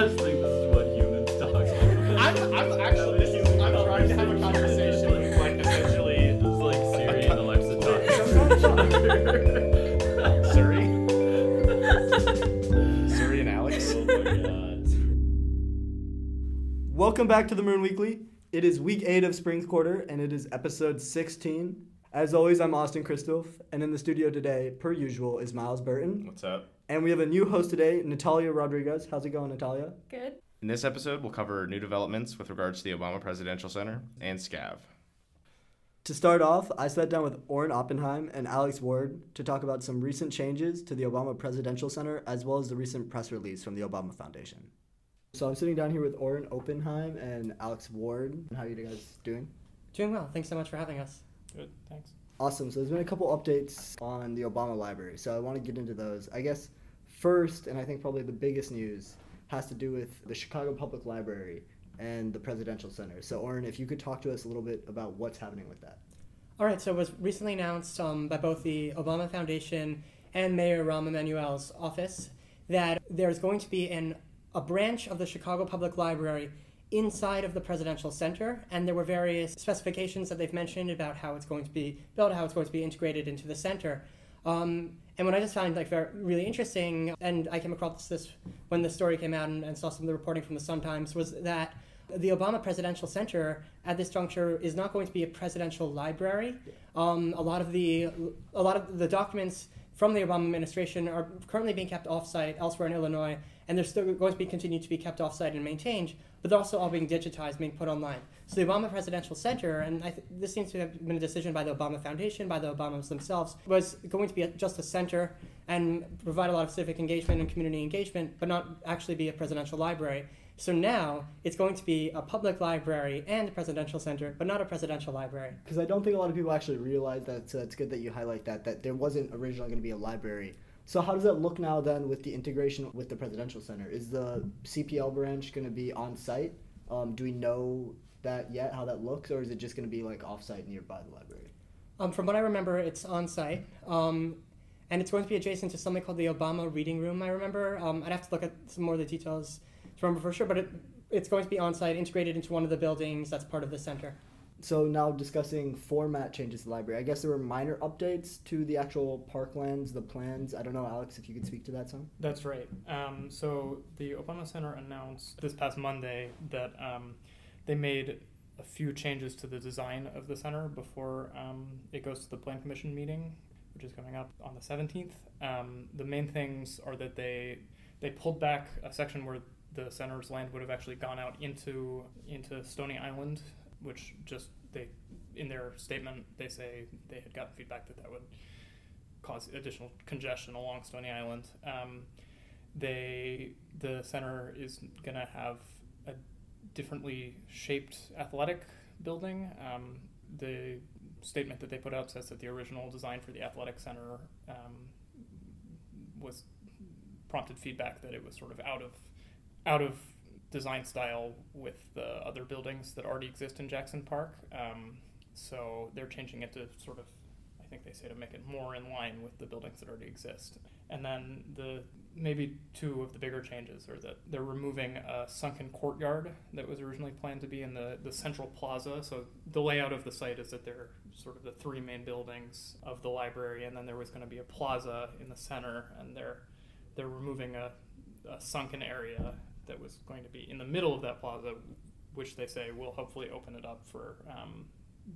just think this is what humans talk about. I'm, I'm actually, I'm trying to have a conversation. Like essentially, this is like Siri and Alexa talking. Siri? Siri and Alex? oh my god. Welcome back to the Maroon Weekly. It is week eight of Springs Quarter, and it is episode 16. As always, I'm Austin Christoph, and in the studio today, per usual, is Miles Burton. What's up? And we have a new host today, Natalia Rodriguez. How's it going, Natalia? Good. In this episode, we'll cover new developments with regards to the Obama Presidential Center and SCAV. To start off, I sat down with Oren Oppenheim and Alex Ward to talk about some recent changes to the Obama Presidential Center, as well as the recent press release from the Obama Foundation. So I'm sitting down here with Oren Oppenheim and Alex Ward. How are you guys doing? Doing well. Thanks so much for having us. Good, thanks. Awesome. So there's been a couple updates on the Obama Library. So I want to get into those. I guess first, and I think probably the biggest news, has to do with the Chicago Public Library and the Presidential Center. So Oren, if you could talk to us a little bit about what's happening with that. All right. So it was recently announced um, by both the Obama Foundation and Mayor Rahm Emanuel's office that there's going to be an a branch of the Chicago Public Library inside of the Presidential Center, and there were various specifications that they've mentioned about how it's going to be built, how it's going to be integrated into the center. Um, and what I just found like very, really interesting, and I came across this when the story came out and, and saw some of the reporting from the Sun Times, was that the Obama Presidential Center at this juncture is not going to be a presidential library. Um, a lot of the a lot of the documents from the Obama administration are currently being kept offsite elsewhere in Illinois, and they're still going to be continued to be kept offsite and maintained, but they're also all being digitized, being put online. So the Obama Presidential Center, and th- this seems to have been a decision by the Obama Foundation, by the Obamas themselves, was going to be a, just a center and provide a lot of civic engagement and community engagement, but not actually be a presidential library. So now it's going to be a public library and a presidential center, but not a presidential library. Because I don't think a lot of people actually realize that. So it's good that you highlight that that there wasn't originally going to be a library. So how does that look now then with the integration with the presidential center? Is the CPL branch going to be on site? Um, do we know that yet? How that looks, or is it just going to be like off-site nearby the library? Um, from what I remember, it's on site. Um, and it's going to be adjacent to something called the Obama Reading Room, I remember. Um, I'd have to look at some more of the details to remember for sure, but it, it's going to be on site, integrated into one of the buildings that's part of the center. So now discussing format changes to the library. I guess there were minor updates to the actual parklands, the plans. I don't know, Alex, if you could speak to that some. That's right. Um, so the Obama Center announced this past Monday that um, they made a few changes to the design of the center before um, it goes to the Plan Commission meeting, which is coming up on the 17th. Um, the main things are that they they pulled back a section where the center's land would have actually gone out into into Stony Island, which just they in their statement they say they had gotten feedback that that would cause additional congestion along Stony Island. Um, they the center is gonna have a differently shaped athletic building. Um, the statement that they put out says that the original design for the athletic center um, was prompted feedback that it was sort of out of out of design style with the other buildings that already exist in Jackson Park. Um, so they're changing it to sort of, I think they say to make it more in line with the buildings that already exist. And then the maybe two of the bigger changes are that they're removing a sunken courtyard that was originally planned to be in the, the central plaza. So the layout of the site is that they're sort of the three main buildings of the library, and then there was going to be a plaza in the center, and they're they're removing a, a sunken area that was going to be in the middle of that plaza, which they say will hopefully open it up for um,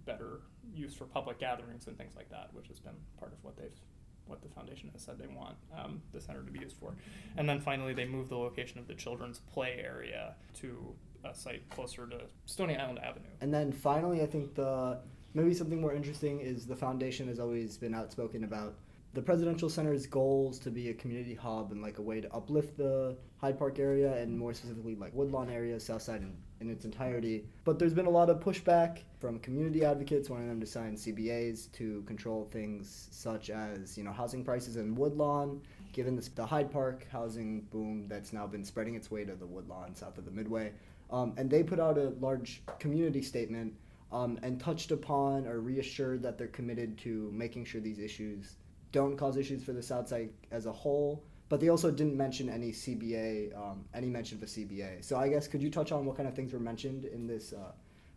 better use for public gatherings and things like that, which has been part of what they've what the foundation has said they want um, the center to be used for. And then finally, they moved the location of the children's play area to a site closer to Stony Island Avenue. And then finally, I think the maybe something more interesting is the foundation has always been outspoken about the presidential center's goals to be a community hub and like a way to uplift the Hyde Park area and more specifically like Woodlawn area, Southside in, in its entirety. But there's been a lot of pushback from community advocates wanting them to sign CBAs to control things such as you know housing prices in Woodlawn, given this, the Hyde Park housing boom that's now been spreading its way to the Woodlawn south of the Midway. Um, and they put out a large community statement um, and touched upon or reassured that they're committed to making sure these issues don't cause issues for the South Side as a whole, but they also didn't mention any CBA, um, any mention of a CBA. So I guess could you touch on what kind of things were mentioned in this uh,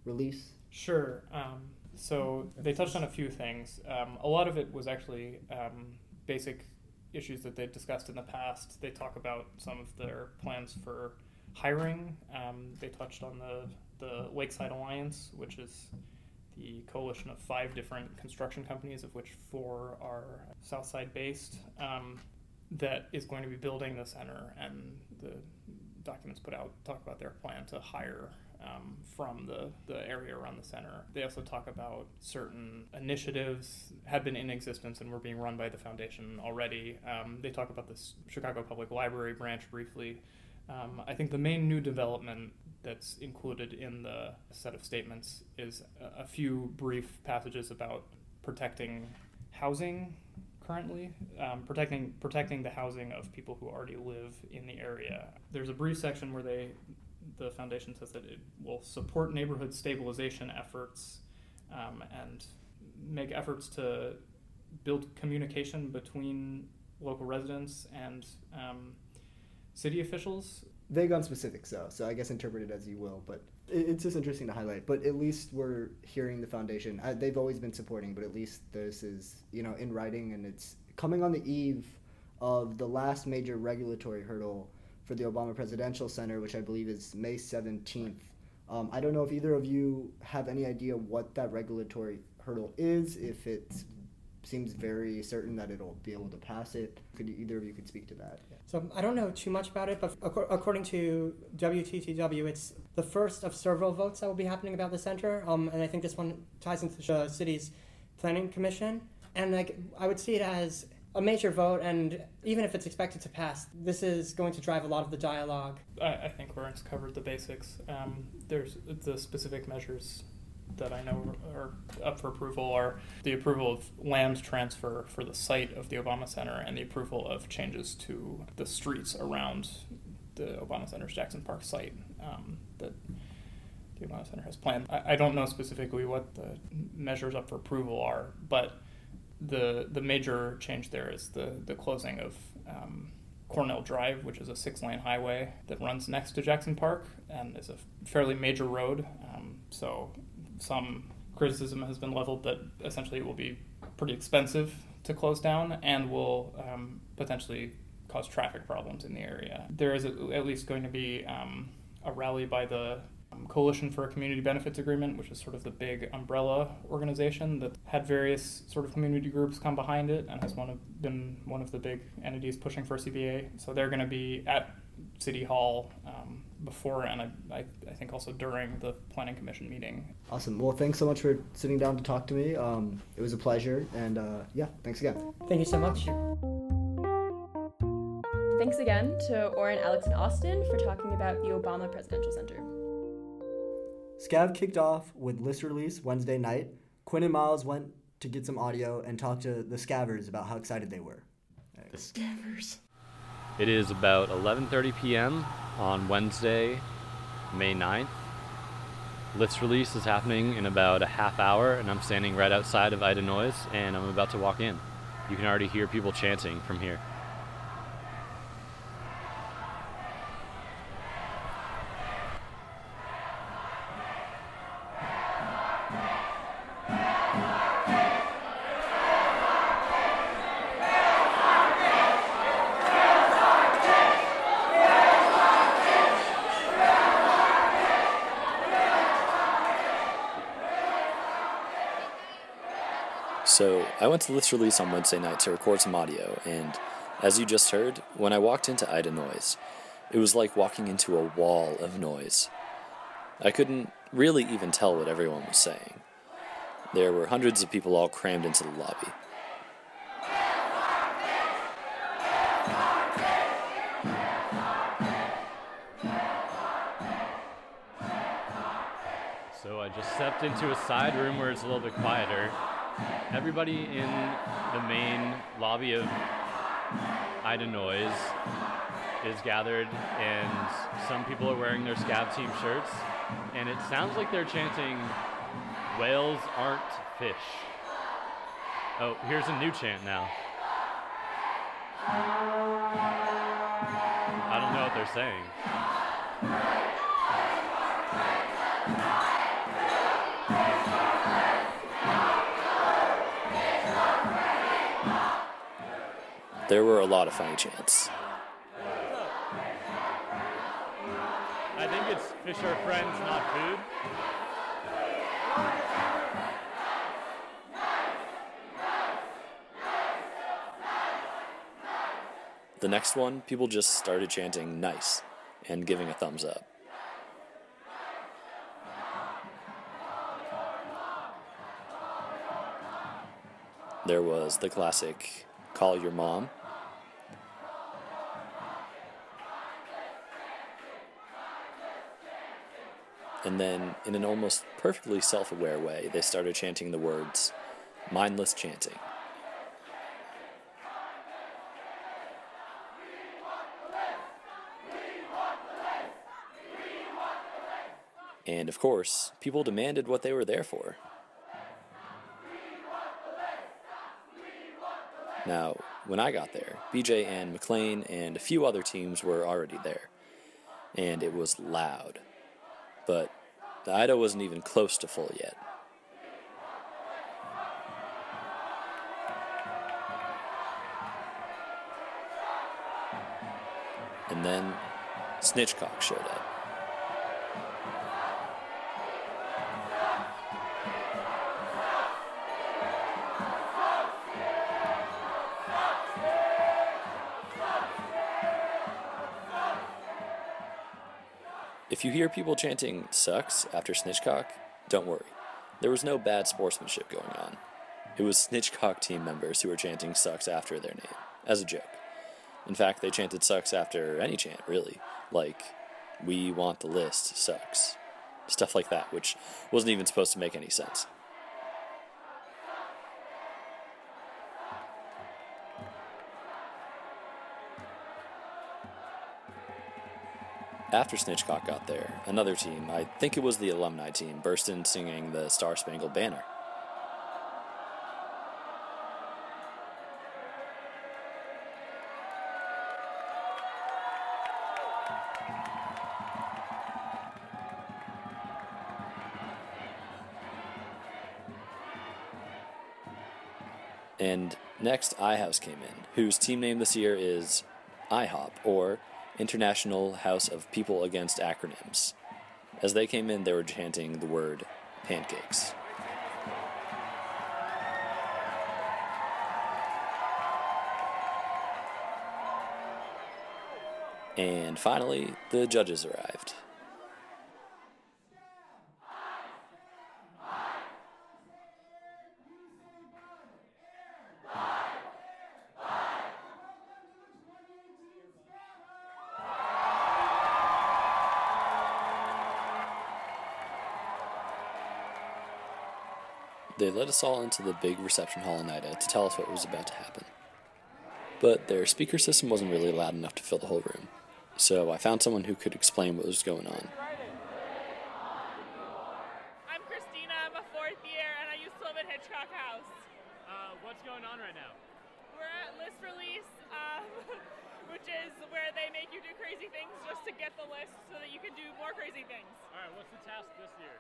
release? Sure. Um, so they touched on a few things. Um, a lot of it was actually um, basic issues that they've discussed in the past. They talk about some of their plans for hiring. Um, they touched on the, the Lakeside Alliance, which is the coalition of five different construction companies, of which four are Southside based, um, that is going to be building the center. And the documents put out talk about their plan to hire um, from the, the area around the center. They also talk about certain initiatives had been in existence and were being run by the foundation already. Um, they talk about this Chicago Public Library branch briefly. Um, I think the main new development that's included in the set of statements is a, few brief passages about protecting housing currently, um, protecting protecting the housing of people who already live in the area. There's a brief section where they the foundation says that it will support neighborhood stabilization efforts um, and make efforts to build communication between local residents and um, city officials. Vague on specifics, though, so I guess interpret it as you will. But it's just interesting to highlight. But at least we're hearing the foundation. I, they've always been supporting, but at least this is you know in writing, and it's coming on the eve of the last major regulatory hurdle for the Obama Presidential Center, which I believe is May 17th. Um, I don't know if either of you have any idea what that regulatory hurdle is, if it seems very certain that it'll be able to pass it. Could you, either of you could speak to that? So I don't know too much about it, but according to WTTW, it's the first of several votes that will be happening about the center. Um, and I think this one ties into the city's planning commission. And like I would see it as a major vote, and even if it's expected to pass, this is going to drive a lot of the dialogue. I, I think Lawrence covered the basics. Um, there's the specific measures that I know are up for approval are the approval of land transfer for the site of the Obama Center and the approval of changes to the streets around the Obama Center's Jackson Park site um, that the Obama Center has planned. I, I don't know specifically what the measures up for approval are, but the the major change there is the the closing of um, Cornell Drive, which is a six lane highway that runs next to Jackson Park and is a fairly major road. Um, so some criticism has been leveled that essentially it will be pretty expensive to close down and will um, potentially cause traffic problems in the area. There is at least going to be um, a rally by the um, Coalition for a Community Benefits Agreement, which is sort of the big umbrella organization that had various sort of community groups come behind it and has one of, been one of the big entities pushing for CBA. So they're going to be at City Hall um, before and I, I, I, think also during the Planning Commission meeting. Awesome. Well, thanks so much for sitting down to talk to me. Um, it was a pleasure. And uh, yeah, thanks again. Thank you so much. Thanks again to Oren, Alex, and Austin for talking about the Obama Presidential Center. Scav kicked off with list release Wednesday night. Quinn and Miles went to get some audio and talk to the Scavers about how excited they were. The Scavers. It is about 11:30 p.m. on Wednesday, May 9th. List release is happening in about a half hour, and I'm standing right outside of Ida Noyes, and I'm about to walk in. You can already hear people chanting from here. So I went to this Release on Wednesday night to record some audio, and as you just heard, when I walked into Ida Noyes, it was like walking into a wall of noise. I couldn't really even tell what everyone was saying. There were hundreds of people all crammed into the lobby. So I just stepped into a side room where it's a little bit quieter. Everybody in the main lobby of Ida Noyes is gathered, and some people are wearing their Scav team shirts, and it sounds like they're chanting, Whales aren't fish. Oh, here's a new chant now. I don't know what they're saying. There were a lot of funny chants. I think it's fish are friends, not food. The next one, people just started chanting nice and giving a thumbs up. There was the classic call your mom. And then, in an almost perfectly self aware way, they started chanting the words mindless chanting. And of course, people demanded what they were there for. Now, when I got there, BJ and McLean and a few other teams were already there, and it was loud. But the Ida wasn't even close to full yet. And then Snitchcock showed up. If you hear people chanting sucks after Snitchcock, don't worry. There was no bad sportsmanship going on. It was Snitchcock team members who were chanting sucks after their name, as a joke. In fact, they chanted sucks after any chant, really. Like, we want the list, sucks. Stuff like that, which wasn't even supposed to make any sense. After Snitchcock got there, another team, I think it was the alumni team, burst in singing the Star Spangled Banner. And next, iHouse came in, whose team name this year is IHOP, or International House of People Against Acronyms. As they came in, they were chanting the word pancakes. And finally, the judges arrived. Led us all into the big reception hall in Ida to tell us what was about to happen. But their speaker system wasn't really loud enough to fill the whole room, so I found someone who could explain what was going on. I'm Christina. I'm a fourth year, and I used to live at Hitchcock House. Uh, what's going on right now? We're at list release, um, which is where they make you do crazy things just to get the list so that you can do more crazy things. All right, what's the task this year?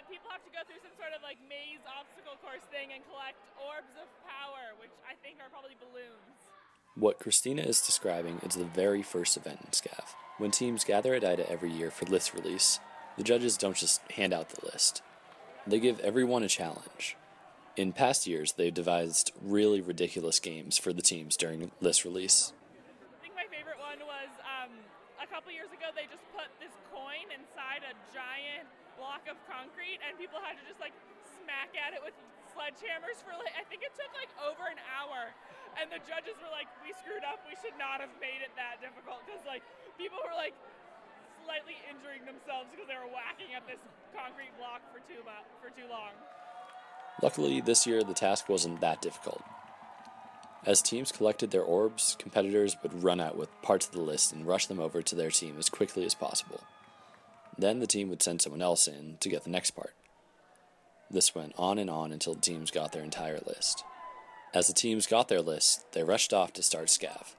Uh, people have to go through some sort of like maze obstacle course thing and collect orbs of power, which I think are probably balloons. What Christina is describing is the very first event in SCAV. When teams gather at IDA every year for list release, the judges don't just hand out the list. They give everyone a challenge. In past years, they've devised really ridiculous games for the teams during list release. I think my favorite one was um, a couple years ago. They just put this coin inside a giant block of concrete, and people had to just like smack at it with sledgehammers for like I think it took like over an hour. And the judges were like, "We screwed up. We should not have made it that difficult." Because like people were like slightly injuring themselves because they were whacking at this concrete block for too mu- for too long. Luckily, this year the task wasn't that difficult. As teams collected their orbs, competitors would run out with parts of the list and rush them over to their team as quickly as possible. Then the team would send someone else in to get the next part. This went on and on until teams got their entire list. As the teams got their list, they rushed off to start SCAV.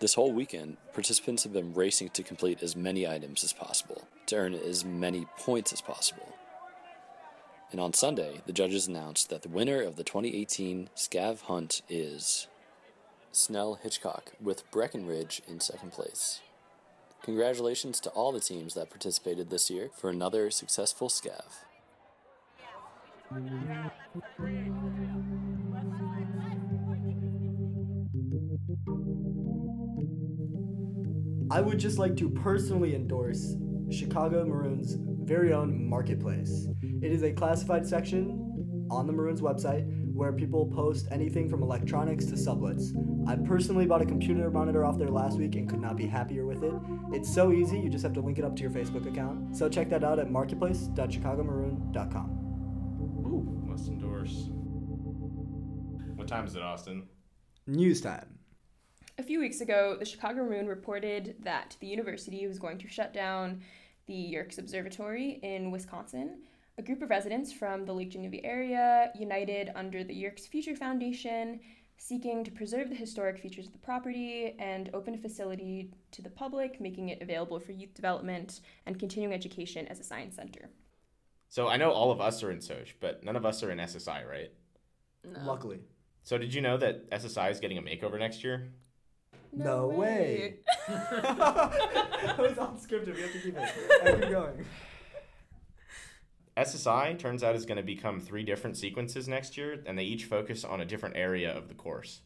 This whole weekend, participants have been racing to complete as many items as possible, to earn as many points as possible. And on Sunday, the judges announced that the winner of the 2018 Scav Hunt is Snell Hitchcock, with Breckinridge in second place. Congratulations to all the teams that participated this year for another successful Scav. I would just like to personally endorse Chicago Maroons' very own marketplace. It is a classified section on the Maroons website where people post anything from electronics to sublets. I personally bought a computer monitor off there last week and could not be happier with it. It's so easy, you just have to link it up to your Facebook account. So check that out at marketplace.chicagomaroon.com. Ooh, must endorse. What time is it, Austin? News time. A few weeks ago, the Chicago Maroon reported that the university was going to shut down the Yerkes Observatory in Wisconsin. A group of residents from the Lake Geneva area united under the Yerkes Future Foundation, seeking to preserve the historic features of the property and open a facility to the public, making it available for youth development and continuing education as a science center. So I know all of us are in Soch, but none of us are in SSI, right? No. Luckily. So did you know that SSI is getting a makeover next year? No, way. that was unscripted. We have to keep it. I keep going. SSI turns out is going to become three different sequences next year, and they each focus on a different area of the course.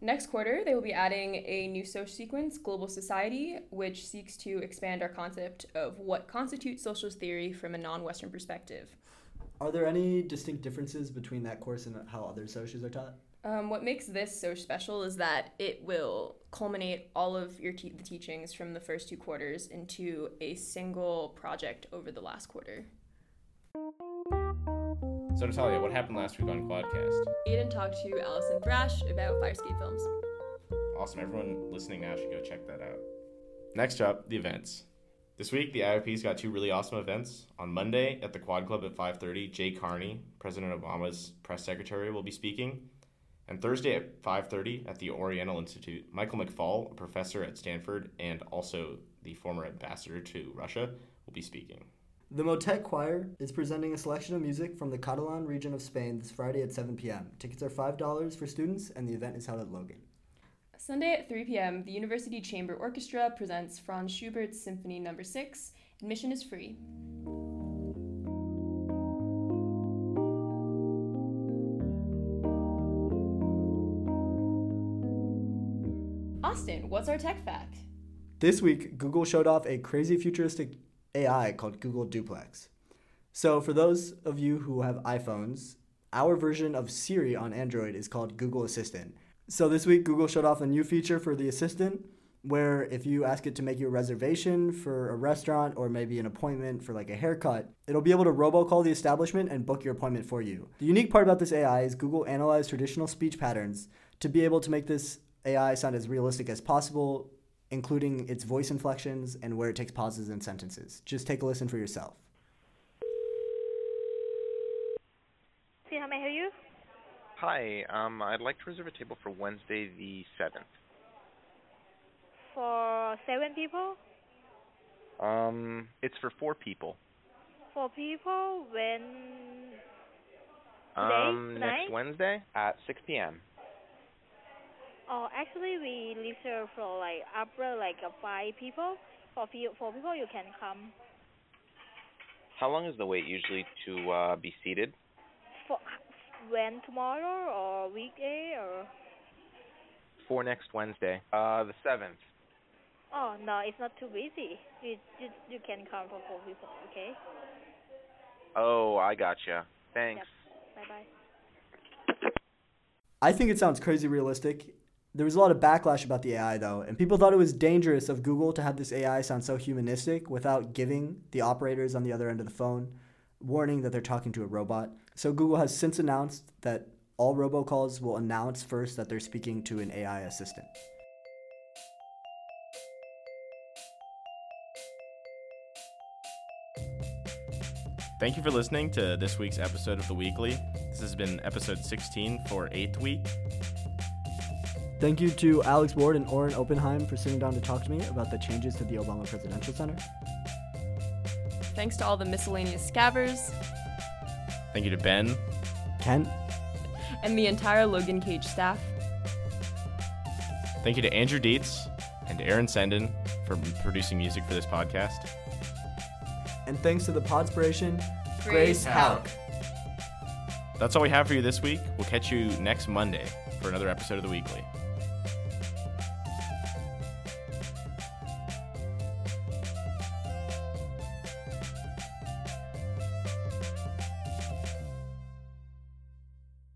Next quarter, they will be adding a new social sequence, Global Society, which seeks to expand our concept of what constitutes socialist theory from a non Western perspective. Are there any distinct differences between that course and how other socials are taught? Um, what makes this so special is that it will culminate all of your te- the teachings from the first two quarters into a single project over the last quarter. So Natalia, what happened last week on Quadcast? Aiden talked to Allison Thrash about Fire Escape Films. Awesome. Everyone listening now should go check that out. Next up, the events. This week, the IOP's got two really awesome events. On Monday at the Quad Club at 5:30, Jay Carney, President Obama's press secretary, will be speaking. And Thursday at 5:30 at the Oriental Institute, Michael McFaul, a professor at Stanford and also the former ambassador to Russia, will be speaking. The Motet Choir is presenting a selection of music from the Catalan region of Spain this Friday at 7 p.m. Tickets are $5 for students, and the event is held at Logan. Sunday at 3 p.m., the University Chamber Orchestra presents Franz Schubert's Symphony No. 6. Admission is free. Austin, what's our tech fact? This week, Google showed off a crazy futuristic AI called Google Duplex. So, for those of you who have iPhones, our version of Siri on Android is called Google Assistant. So, this week, Google showed off a new feature for the Assistant where if you ask it to make you a reservation for a restaurant or maybe an appointment for like a haircut, it'll be able to robocall the establishment and book your appointment for you. The unique part about this AI is Google analyzed traditional speech patterns to be able to make this AI sound as realistic as possible, including its voice inflections and where it takes pauses in sentences. Just take a listen for yourself. See how may I help you? Hi, um, I'd like to reserve a table for Wednesday the 7th. For seven people? Um, it's for four people. Four people when Um, Today? next Tonight? Wednesday at 6 p.m. Oh, actually we reserve for like upper like uh, five people. For few, four people you can come. How long is the wait usually to uh, be seated? For when tomorrow or weekday or? For next Wednesday. Uh, the 7th. Oh no, it's not too busy. You you, you can come for four people. Okay. Oh, I gotcha. Thanks. Bye bye. I think it sounds crazy realistic. There was a lot of backlash about the AI though, and people thought it was dangerous of Google to have this AI sound so humanistic without giving the operators on the other end of the phone warning that they're talking to a robot. So Google has since announced that all robocalls will announce first that they're speaking to an AI assistant. Thank you for listening to this week's episode of The Weekly. This has been episode 16 for 8th week. Thank you to Alex Ward and Oren Oppenheim for sitting down to talk to me about the changes to the Obama Presidential Center. Thanks to all the miscellaneous scavers Thank you to Ben. Kent, and the entire Logan Cage staff. Thank you to Andrew Dietz and Aaron Senden for producing music for this podcast. and thanks to the Podspiration, Grace Halleck. That's all we have for you this week. We'll catch you next Monday for another episode of the Weekly.